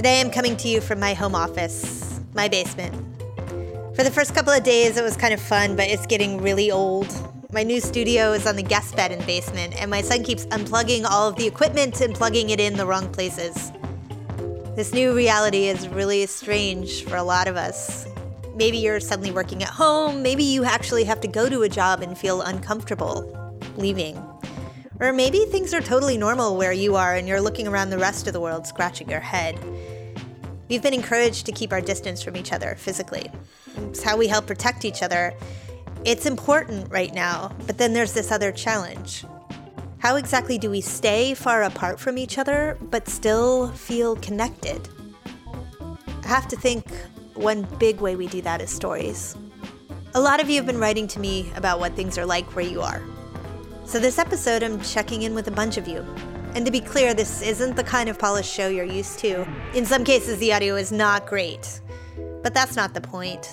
Today I'm coming to you from my home office, my basement. For the first couple of days, it was kind of fun, but it's getting really old. My new studio is on the guest bed in the basement, and my son keeps unplugging all of the equipment and plugging it in the wrong places. This new reality is really strange for a lot of us. Maybe you're suddenly working at home, maybe you actually have to go to a job and feel uncomfortable leaving. Or maybe things are totally normal where you are and you're looking around the rest of the world scratching your head. We've been encouraged to keep our distance from each other physically. It's how we help protect each other. It's important right now, but then there's this other challenge. How exactly do we stay far apart from each other but still feel connected? I have to think one big way we do that is stories. A lot of you have been writing to me about what things are like where you are. So, this episode, I'm checking in with a bunch of you. And to be clear, this isn't the kind of polished show you're used to. In some cases, the audio is not great. But that's not the point.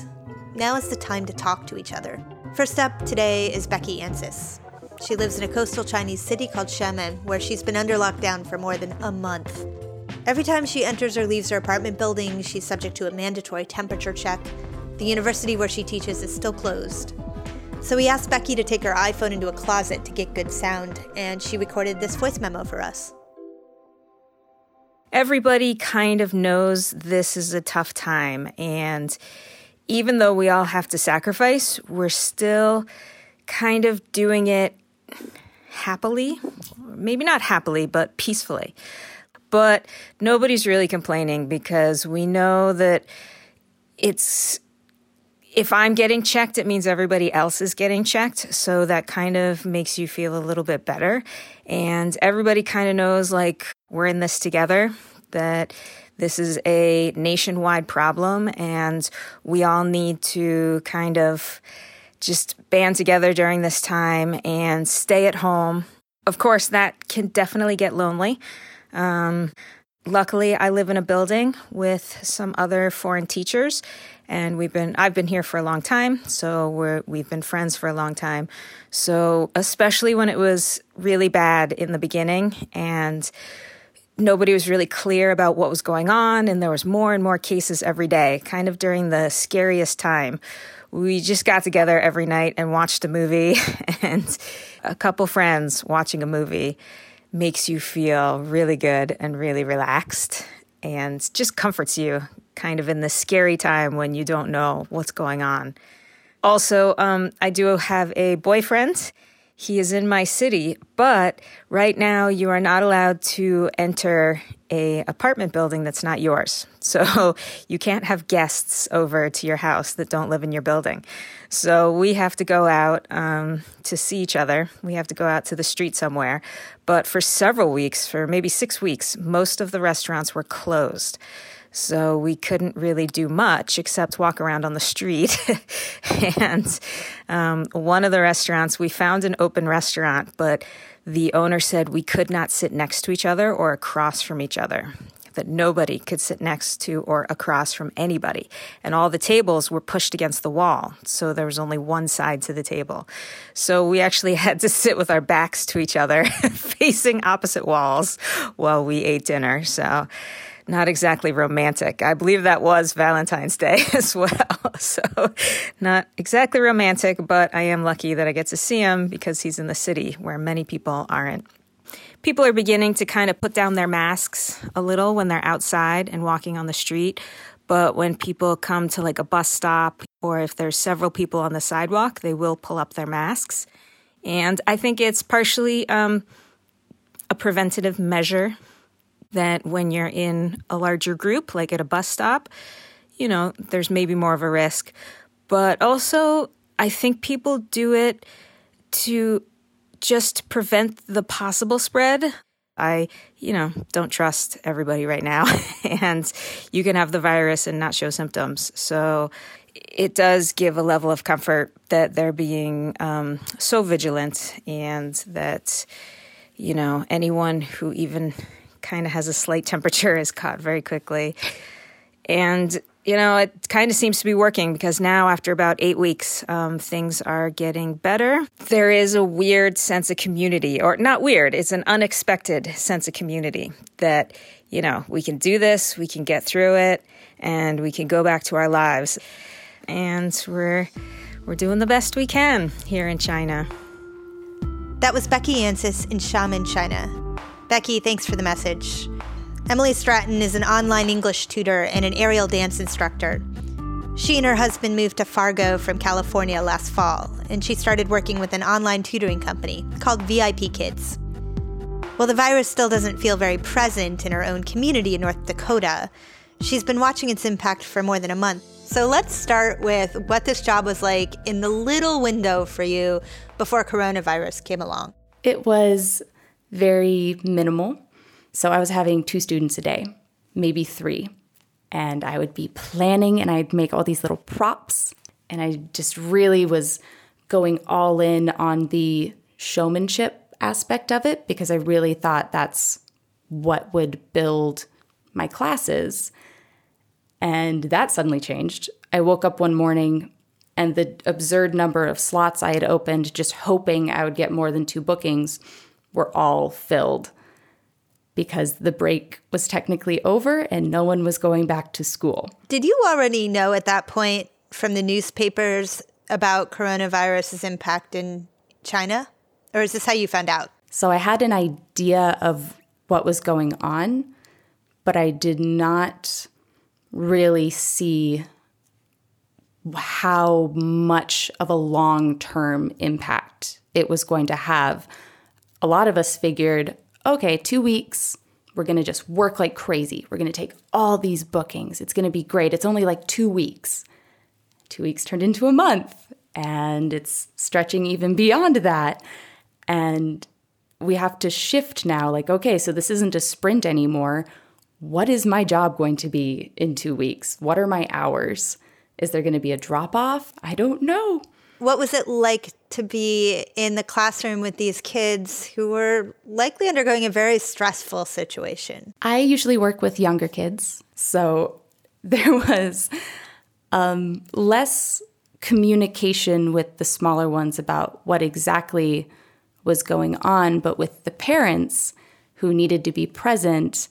Now is the time to talk to each other. First up today is Becky Ansis. She lives in a coastal Chinese city called Xiamen, where she's been under lockdown for more than a month. Every time she enters or leaves her apartment building, she's subject to a mandatory temperature check. The university where she teaches is still closed. So we asked Becky to take her iPhone into a closet to get good sound, and she recorded this voice memo for us. Everybody kind of knows this is a tough time, and even though we all have to sacrifice, we're still kind of doing it happily. Maybe not happily, but peacefully. But nobody's really complaining because we know that it's if I'm getting checked, it means everybody else is getting checked. So that kind of makes you feel a little bit better. And everybody kind of knows like we're in this together, that this is a nationwide problem and we all need to kind of just band together during this time and stay at home. Of course, that can definitely get lonely. Um, luckily, I live in a building with some other foreign teachers and we've been I've been here for a long time, so we're we've been friends for a long time. So especially when it was really bad in the beginning and nobody was really clear about what was going on and there was more and more cases every day, kind of during the scariest time. We just got together every night and watched a movie and a couple friends watching a movie makes you feel really good and really relaxed and just comforts you kind of in the scary time when you don't know what's going on. Also, um, I do have a boyfriend. He is in my city, but right now you are not allowed to enter a apartment building that's not yours. So you can't have guests over to your house that don't live in your building. So we have to go out um, to see each other. We have to go out to the street somewhere. But for several weeks, for maybe six weeks, most of the restaurants were closed. So we couldn't really do much except walk around on the street. and um, one of the restaurants, we found an open restaurant, but the owner said we could not sit next to each other or across from each other. That nobody could sit next to or across from anybody. And all the tables were pushed against the wall. So there was only one side to the table. So we actually had to sit with our backs to each other, facing opposite walls while we ate dinner. So not exactly romantic. I believe that was Valentine's Day as well. So, not exactly romantic, but I am lucky that I get to see him because he's in the city where many people aren't. People are beginning to kind of put down their masks a little when they're outside and walking on the street. But when people come to like a bus stop or if there's several people on the sidewalk, they will pull up their masks. And I think it's partially um, a preventative measure that when you're in a larger group, like at a bus stop, you know, there's maybe more of a risk. But also, I think people do it to just prevent the possible spread. I, you know, don't trust everybody right now. and you can have the virus and not show symptoms. So it does give a level of comfort that they're being um, so vigilant and that, you know, anyone who even kind of has a slight temperature is caught very quickly. And you know, it kind of seems to be working because now, after about eight weeks, um, things are getting better. There is a weird sense of community, or not weird, it's an unexpected sense of community that, you know, we can do this, we can get through it, and we can go back to our lives. And we're, we're doing the best we can here in China. That was Becky Ansis in Xiamen, China. Becky, thanks for the message. Emily Stratton is an online English tutor and an aerial dance instructor. She and her husband moved to Fargo from California last fall, and she started working with an online tutoring company called VIP Kids. While the virus still doesn't feel very present in her own community in North Dakota, she's been watching its impact for more than a month. So let's start with what this job was like in the little window for you before coronavirus came along. It was very minimal. So I was having two students a day, maybe three. And I would be planning and I'd make all these little props. And I just really was going all in on the showmanship aspect of it because I really thought that's what would build my classes. And that suddenly changed. I woke up one morning and the absurd number of slots I had opened, just hoping I would get more than two bookings, were all filled because the break was technically over and no one was going back to school. Did you already know at that point from the newspapers about coronavirus's impact in China? Or is this how you found out? So I had an idea of what was going on, but I did not really see how much of a long term impact it was going to have. A lot of us figured, okay, two weeks, we're going to just work like crazy. We're going to take all these bookings. It's going to be great. It's only like two weeks. Two weeks turned into a month, and it's stretching even beyond that. And we have to shift now like, okay, so this isn't a sprint anymore. What is my job going to be in two weeks? What are my hours? Is there going to be a drop off? I don't know. What was it like to be in the classroom with these kids who were likely undergoing a very stressful situation? I usually work with younger kids. So there was um, less communication with the smaller ones about what exactly was going on, but with the parents who needed to be present,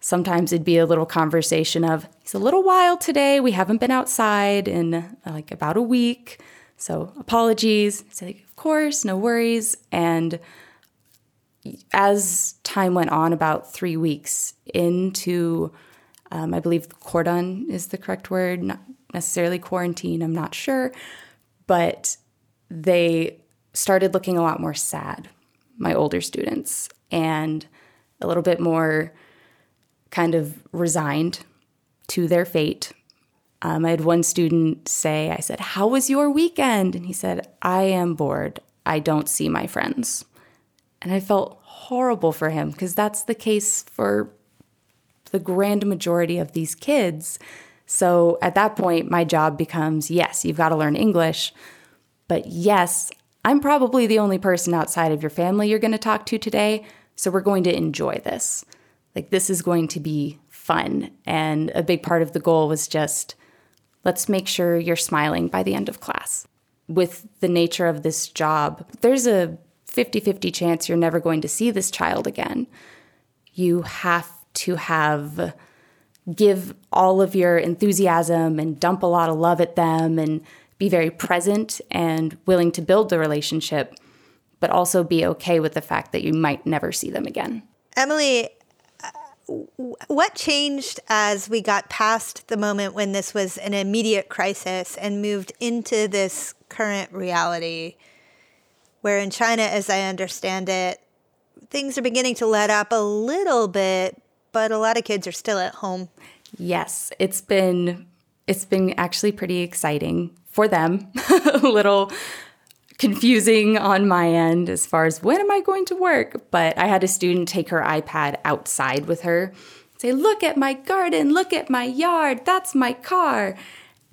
sometimes it'd be a little conversation of, he's a little wild today. We haven't been outside in like about a week. So apologies. Say, like, of course, no worries. And as time went on, about three weeks into, um, I believe cordon is the correct word, not necessarily quarantine, I'm not sure, but they started looking a lot more sad, my older students, and a little bit more kind of resigned to their fate um, I had one student say, I said, How was your weekend? And he said, I am bored. I don't see my friends. And I felt horrible for him because that's the case for the grand majority of these kids. So at that point, my job becomes yes, you've got to learn English. But yes, I'm probably the only person outside of your family you're going to talk to today. So we're going to enjoy this. Like, this is going to be fun. And a big part of the goal was just Let's make sure you're smiling by the end of class. With the nature of this job, there's a 50 50 chance you're never going to see this child again. You have to have give all of your enthusiasm and dump a lot of love at them and be very present and willing to build the relationship, but also be okay with the fact that you might never see them again. Emily, what changed as we got past the moment when this was an immediate crisis and moved into this current reality where in China, as I understand it, things are beginning to let up a little bit, but a lot of kids are still at home. Yes, it's been it's been actually pretty exciting for them. a little confusing on my end as far as when am I going to work. But I had a student take her iPad outside with her, say, Look at my garden, look at my yard, that's my car.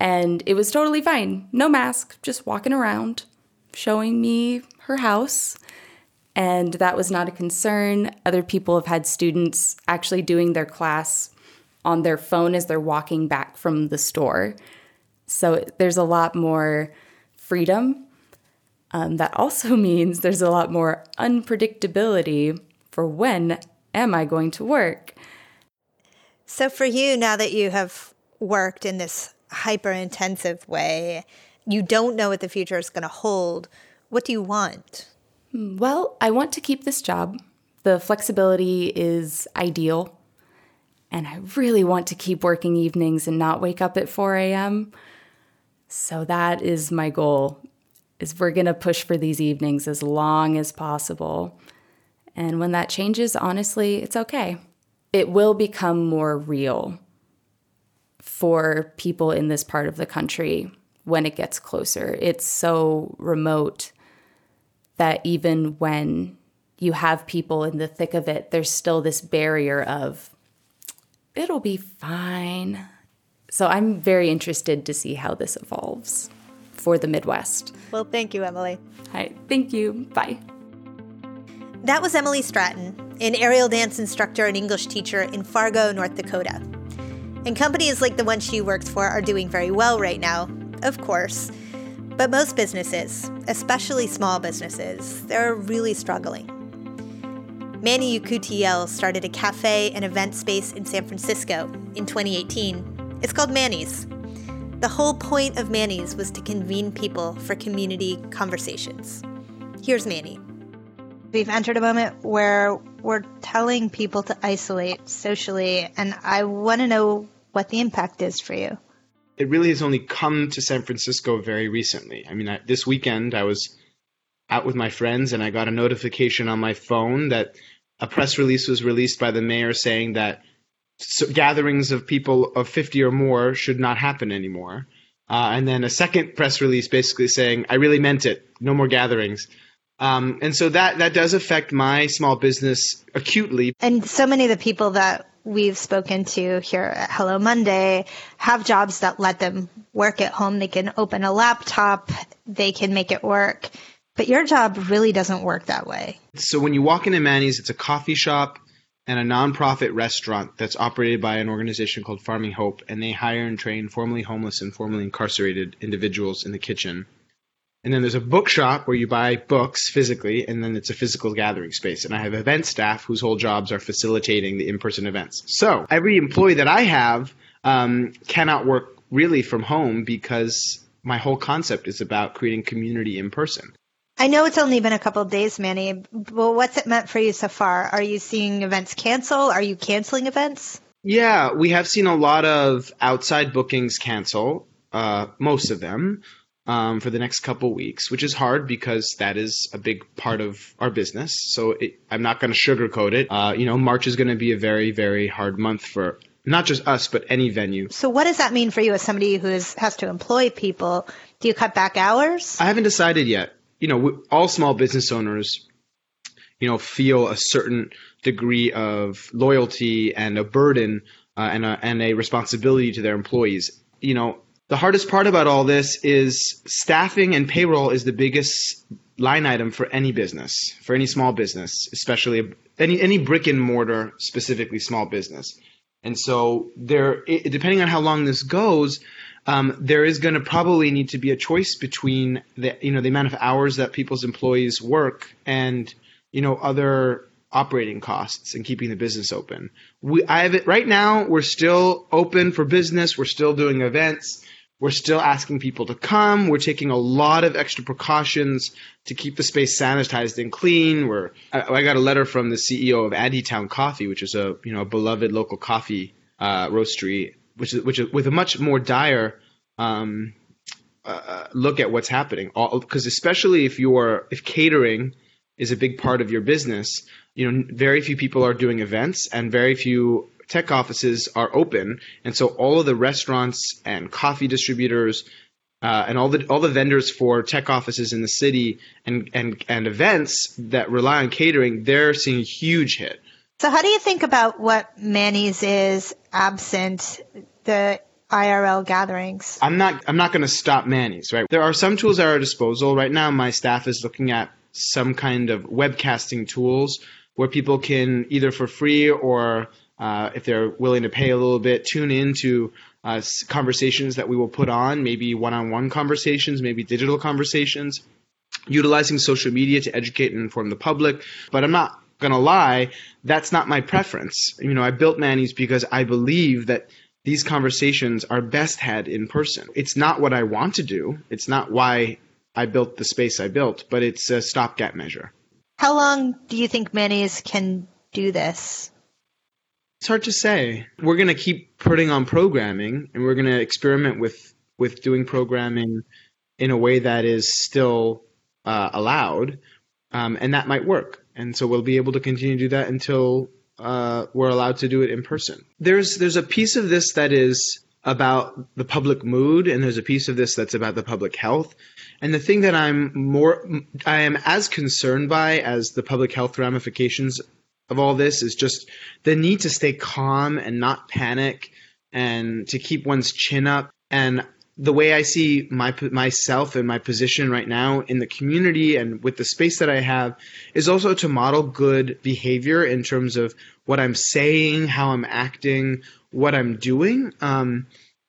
And it was totally fine. No mask, just walking around, showing me her house. And that was not a concern. Other people have had students actually doing their class on their phone as they're walking back from the store. So there's a lot more freedom. Um, that also means there's a lot more unpredictability for when am I going to work. So, for you, now that you have worked in this hyper intensive way, you don't know what the future is going to hold. What do you want? Hmm, well, I want to keep this job. The flexibility is ideal. And I really want to keep working evenings and not wake up at 4 a.m. So that is my goal. Is we're going to push for these evenings as long as possible. And when that changes, honestly, it's okay. It will become more real for people in this part of the country when it gets closer. It's so remote that even when you have people in the thick of it, there's still this barrier of it'll be fine. So I'm very interested to see how this evolves for the Midwest. Well, thank you, Emily. Hi, thank you. Bye. That was Emily Stratton, an aerial dance instructor and English teacher in Fargo, North Dakota. And companies like the one she works for are doing very well right now, of course. But most businesses, especially small businesses, they're really struggling. Manny Yekutiel started a cafe and event space in San Francisco in 2018. It's called Manny's. The whole point of Manny's was to convene people for community conversations. Here's Manny. We've entered a moment where we're telling people to isolate socially, and I want to know what the impact is for you. It really has only come to San Francisco very recently. I mean, I, this weekend I was out with my friends and I got a notification on my phone that a press release was released by the mayor saying that so gatherings of people of 50 or more should not happen anymore. Uh, and then a second press release basically saying, I really meant it, no more gatherings. Um, and so that, that does affect my small business acutely. And so many of the people that we've spoken to here at Hello Monday have jobs that let them work at home. They can open a laptop, they can make it work. But your job really doesn't work that way. So when you walk into Manny's, it's a coffee shop and a nonprofit restaurant that's operated by an organization called Farming Hope, and they hire and train formerly homeless and formerly incarcerated individuals in the kitchen. And then there's a bookshop where you buy books physically, and then it's a physical gathering space. And I have event staff whose whole jobs are facilitating the in person events. So every employee that I have um, cannot work really from home because my whole concept is about creating community in person. I know it's only been a couple days, Manny, but what's it meant for you so far? Are you seeing events cancel? Are you canceling events? Yeah, we have seen a lot of outside bookings cancel, uh, most of them, um, for the next couple weeks, which is hard because that is a big part of our business. So it, I'm not going to sugarcoat it. Uh, you know, March is going to be a very, very hard month for not just us, but any venue. So what does that mean for you as somebody who is, has to employ people? Do you cut back hours? I haven't decided yet you know, all small business owners, you know, feel a certain degree of loyalty and a burden uh, and, a, and a responsibility to their employees. You know, the hardest part about all this is staffing and payroll is the biggest line item for any business, for any small business, especially any any brick and mortar, specifically small business. And so there, depending on how long this goes, um, there is going to probably need to be a choice between the you know the amount of hours that people's employees work and you know other operating costs and keeping the business open. We I have it right now. We're still open for business. We're still doing events. We're still asking people to come. We're taking a lot of extra precautions to keep the space sanitized and clean. We're I, I got a letter from the CEO of Andytown Coffee, which is a you know a beloved local coffee uh, roastery which is which is with a much more dire um, uh, look at what's happening. Because especially if you're if catering is a big part of your business, you know, very few people are doing events, and very few tech offices are open, and so all of the restaurants and coffee distributors. uh, and all the all the vendors for tech offices in the city and and and events that rely on catering, they're seeing a huge hit. So, how do you think about what Manny's is absent the IRL gatherings? I'm not I'm not going to stop Manny's, right? There are some tools at our disposal. Right now, my staff is looking at some kind of webcasting tools where people can either for free or uh, if they're willing to pay a little bit, tune into uh, conversations that we will put on, maybe one-on-one conversations, maybe digital conversations, utilizing social media to educate and inform the public. But I'm not gonna lie, that's not my preference. You know, I built Manny's because I believe that these conversations are best had in person. It's not what I want to do. It's not why I built the space I built, but it's a stopgap measure. How long do you think Manny's can do this? It's hard to say. We're going to keep putting on programming and we're going to experiment with with doing programming in a way that is still uh, allowed, um, and that might work. And so we'll be able to continue to do that until uh, we're allowed to do it in person. There's there's a piece of this that is about the public mood, and there's a piece of this that's about the public health. And the thing that I'm more I am as concerned by as the public health ramifications of all this is just the need to stay calm and not panic and to keep one's chin up. And the way I see my myself and my position right now in the community and with the space that I have is also to model good behavior in terms of what I'm saying, how I'm acting, what I'm doing, um,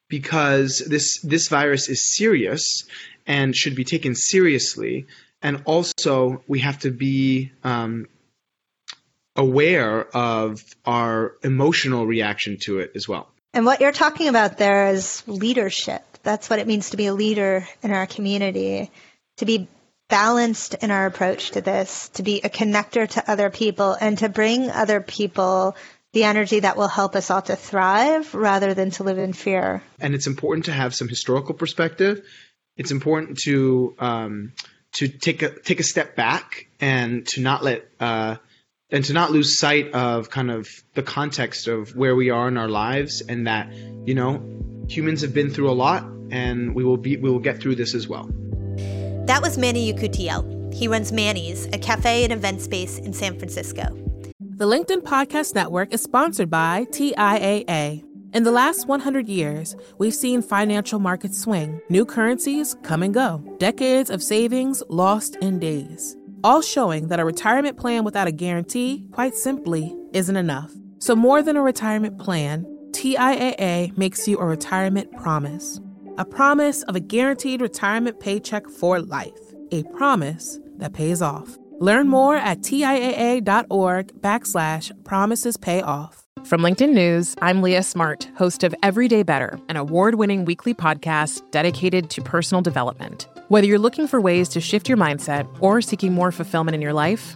because this this virus is serious and should be taken seriously. And also, we have to be um, aware of our emotional reaction to it as well. And what you're talking about there is leadership that's what it means to be a leader in our community, to be balanced in our approach to this, to be a connector to other people, and to bring other people the energy that will help us all to thrive rather than to live in fear. And it's important to have some historical perspective. It's important to um, to take a take a step back and to not let uh, and to not lose sight of kind of the context of where we are in our lives and that you know humans have been through a lot and we will be we will get through this as well. That was Manny Yekutiel. He runs Manny's, a cafe and event space in San Francisco. The LinkedIn Podcast Network is sponsored by TIAA. In the last 100 years, we've seen financial markets swing, new currencies come and go, decades of savings lost in days, all showing that a retirement plan without a guarantee, quite simply, isn't enough. So, more than a retirement plan, TIAA makes you a retirement promise a promise of a guaranteed retirement paycheck for life, a promise that pays off. Learn more at TIAA.org backslash promises pay off. From LinkedIn News, I'm Leah Smart, host of Everyday Better, an award winning weekly podcast dedicated to personal development. Whether you're looking for ways to shift your mindset or seeking more fulfillment in your life,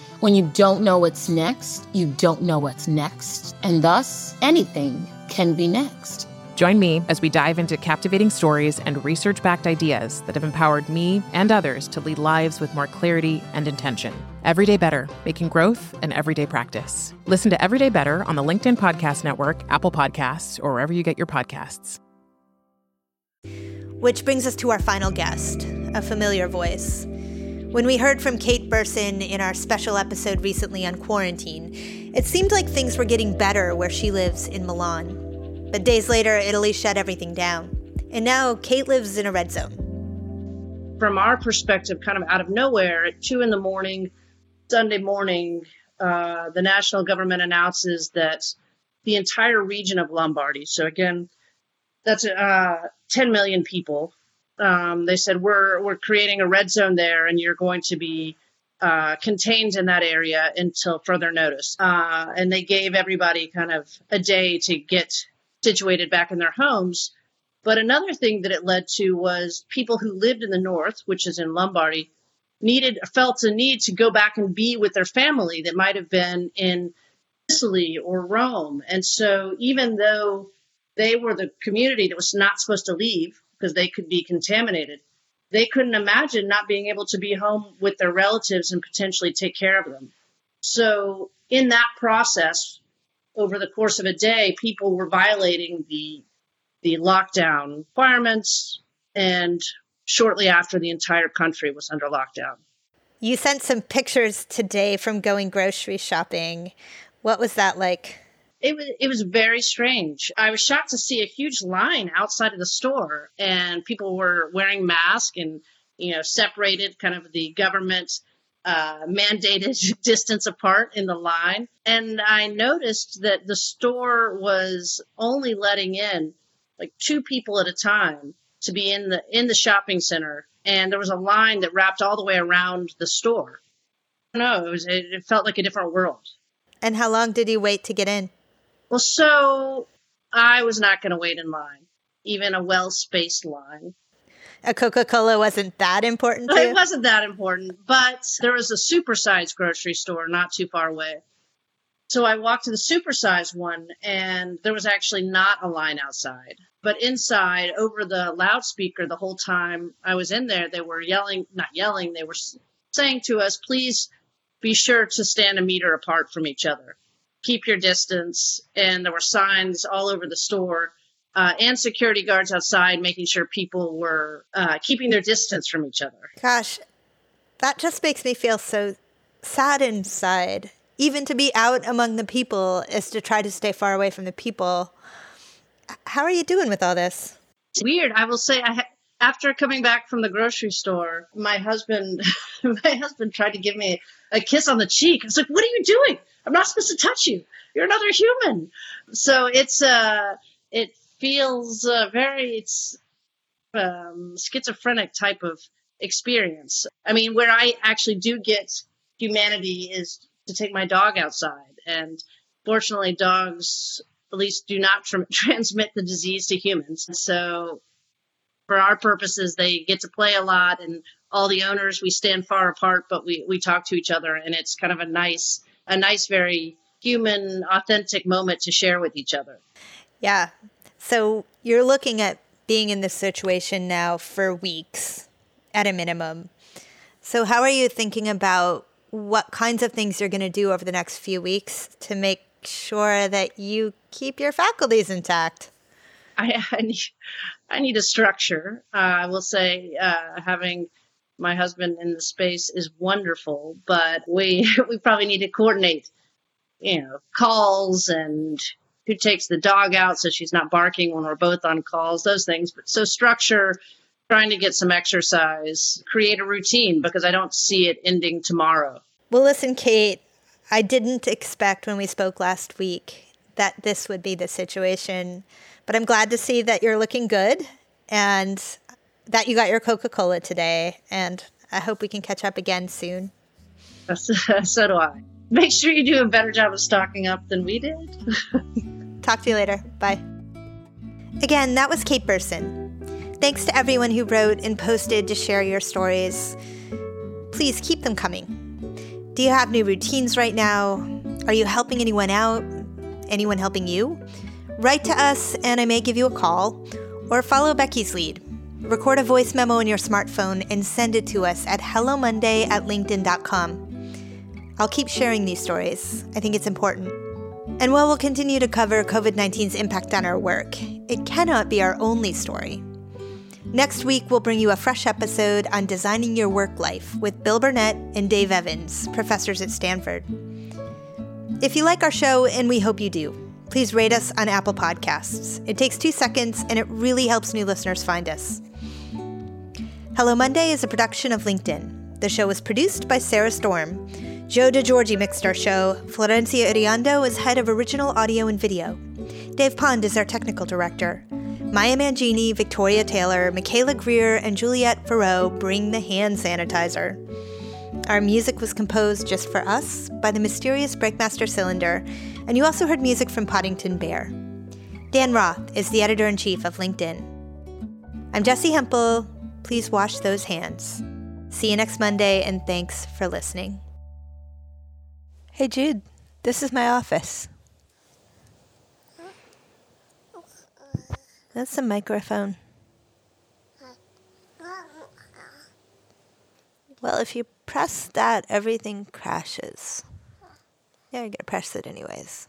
When you don't know what's next, you don't know what's next. And thus, anything can be next. Join me as we dive into captivating stories and research backed ideas that have empowered me and others to lead lives with more clarity and intention. Everyday Better, making growth an everyday practice. Listen to Everyday Better on the LinkedIn Podcast Network, Apple Podcasts, or wherever you get your podcasts. Which brings us to our final guest, a familiar voice. When we heard from Kate Burson in our special episode recently on quarantine, it seemed like things were getting better where she lives in Milan. But days later, Italy shut everything down. And now Kate lives in a red zone. From our perspective, kind of out of nowhere, at 2 in the morning, Sunday morning, uh, the national government announces that the entire region of Lombardy, so again, that's uh, 10 million people, um, they said we're we're creating a red zone there, and you're going to be uh, contained in that area until further notice. Uh, and they gave everybody kind of a day to get situated back in their homes. But another thing that it led to was people who lived in the north, which is in Lombardy, needed felt a need to go back and be with their family that might have been in Sicily or Rome. And so even though they were the community that was not supposed to leave because they could be contaminated, they couldn't imagine not being able to be home with their relatives and potentially take care of them. So in that process, over the course of a day, people were violating the the lockdown requirements and shortly after the entire country was under lockdown. You sent some pictures today from going grocery shopping. What was that like? It was it was very strange. I was shocked to see a huge line outside of the store and people were wearing masks and you know separated kind of the government uh, mandated distance apart in the line. And I noticed that the store was only letting in like two people at a time to be in the in the shopping center, and there was a line that wrapped all the way around the store. No, it was it, it felt like a different world. And how long did you wait to get in? Well, so I was not going to wait in line, even a well spaced line. A Coca Cola wasn't that important to It wasn't that important, but there was a supersized grocery store not too far away. So I walked to the supersized one, and there was actually not a line outside. But inside, over the loudspeaker, the whole time I was in there, they were yelling, not yelling, they were saying to us, please be sure to stand a meter apart from each other. Keep your distance. And there were signs all over the store uh, and security guards outside making sure people were uh, keeping their distance from each other. Gosh, that just makes me feel so sad inside. Even to be out among the people is to try to stay far away from the people. How are you doing with all this? It's weird. I will say, I ha- after coming back from the grocery store, my husband, my husband tried to give me a kiss on the cheek. I was like, "What are you doing? I'm not supposed to touch you. You're another human." So it's uh, it feels uh, very it's um, schizophrenic type of experience. I mean, where I actually do get humanity is to take my dog outside, and fortunately, dogs at least do not tr- transmit the disease to humans. So, for our purposes, they get to play a lot, and all the owners we stand far apart, but we we talk to each other, and it's kind of a nice, a nice, very human, authentic moment to share with each other. Yeah. So you're looking at being in this situation now for weeks at a minimum. So, how are you thinking about what kinds of things you're going to do over the next few weeks to make sure that you keep your faculties intact? I, I need, I need a structure. Uh, I will say, uh, having my husband in the space is wonderful, but we we probably need to coordinate, you know, calls and who takes the dog out so she's not barking when we're both on calls, those things. But so structure, trying to get some exercise, create a routine because I don't see it ending tomorrow. Well, listen, Kate, I didn't expect when we spoke last week that this would be the situation, but I'm glad to see that you're looking good and that you got your Coca Cola today. And I hope we can catch up again soon. so do I. Make sure you do a better job of stocking up than we did. Talk to you later. Bye. Again, that was Kate Burson. Thanks to everyone who wrote and posted to share your stories. Please keep them coming. Do you have new routines right now? Are you helping anyone out? Anyone helping you? Write to us and I may give you a call, or follow Becky's lead. Record a voice memo on your smartphone and send it to us at hellomonday at linkedin.com. I'll keep sharing these stories. I think it's important. And while we'll continue to cover COVID 19's impact on our work, it cannot be our only story. Next week, we'll bring you a fresh episode on designing your work life with Bill Burnett and Dave Evans, professors at Stanford. If you like our show, and we hope you do, please rate us on Apple Podcasts. It takes two seconds and it really helps new listeners find us. Hello Monday is a production of LinkedIn. The show was produced by Sarah Storm. Joe DeGiorgi mixed our show. Florencia Iriondo is head of original audio and video. Dave Pond is our technical director. Maya Mangini, Victoria Taylor, Michaela Greer, and Juliette Farreau bring the hand sanitizer. Our music was composed just for us by the mysterious Breakmaster Cylinder, and you also heard music from Poddington Bear. Dan Roth is the editor in chief of LinkedIn. I'm Jessi Hempel. Please wash those hands. See you next Monday, and thanks for listening. Hey, Jude, this is my office. That's the microphone. Well, if you press that, everything crashes. Yeah, you're gonna press it anyways.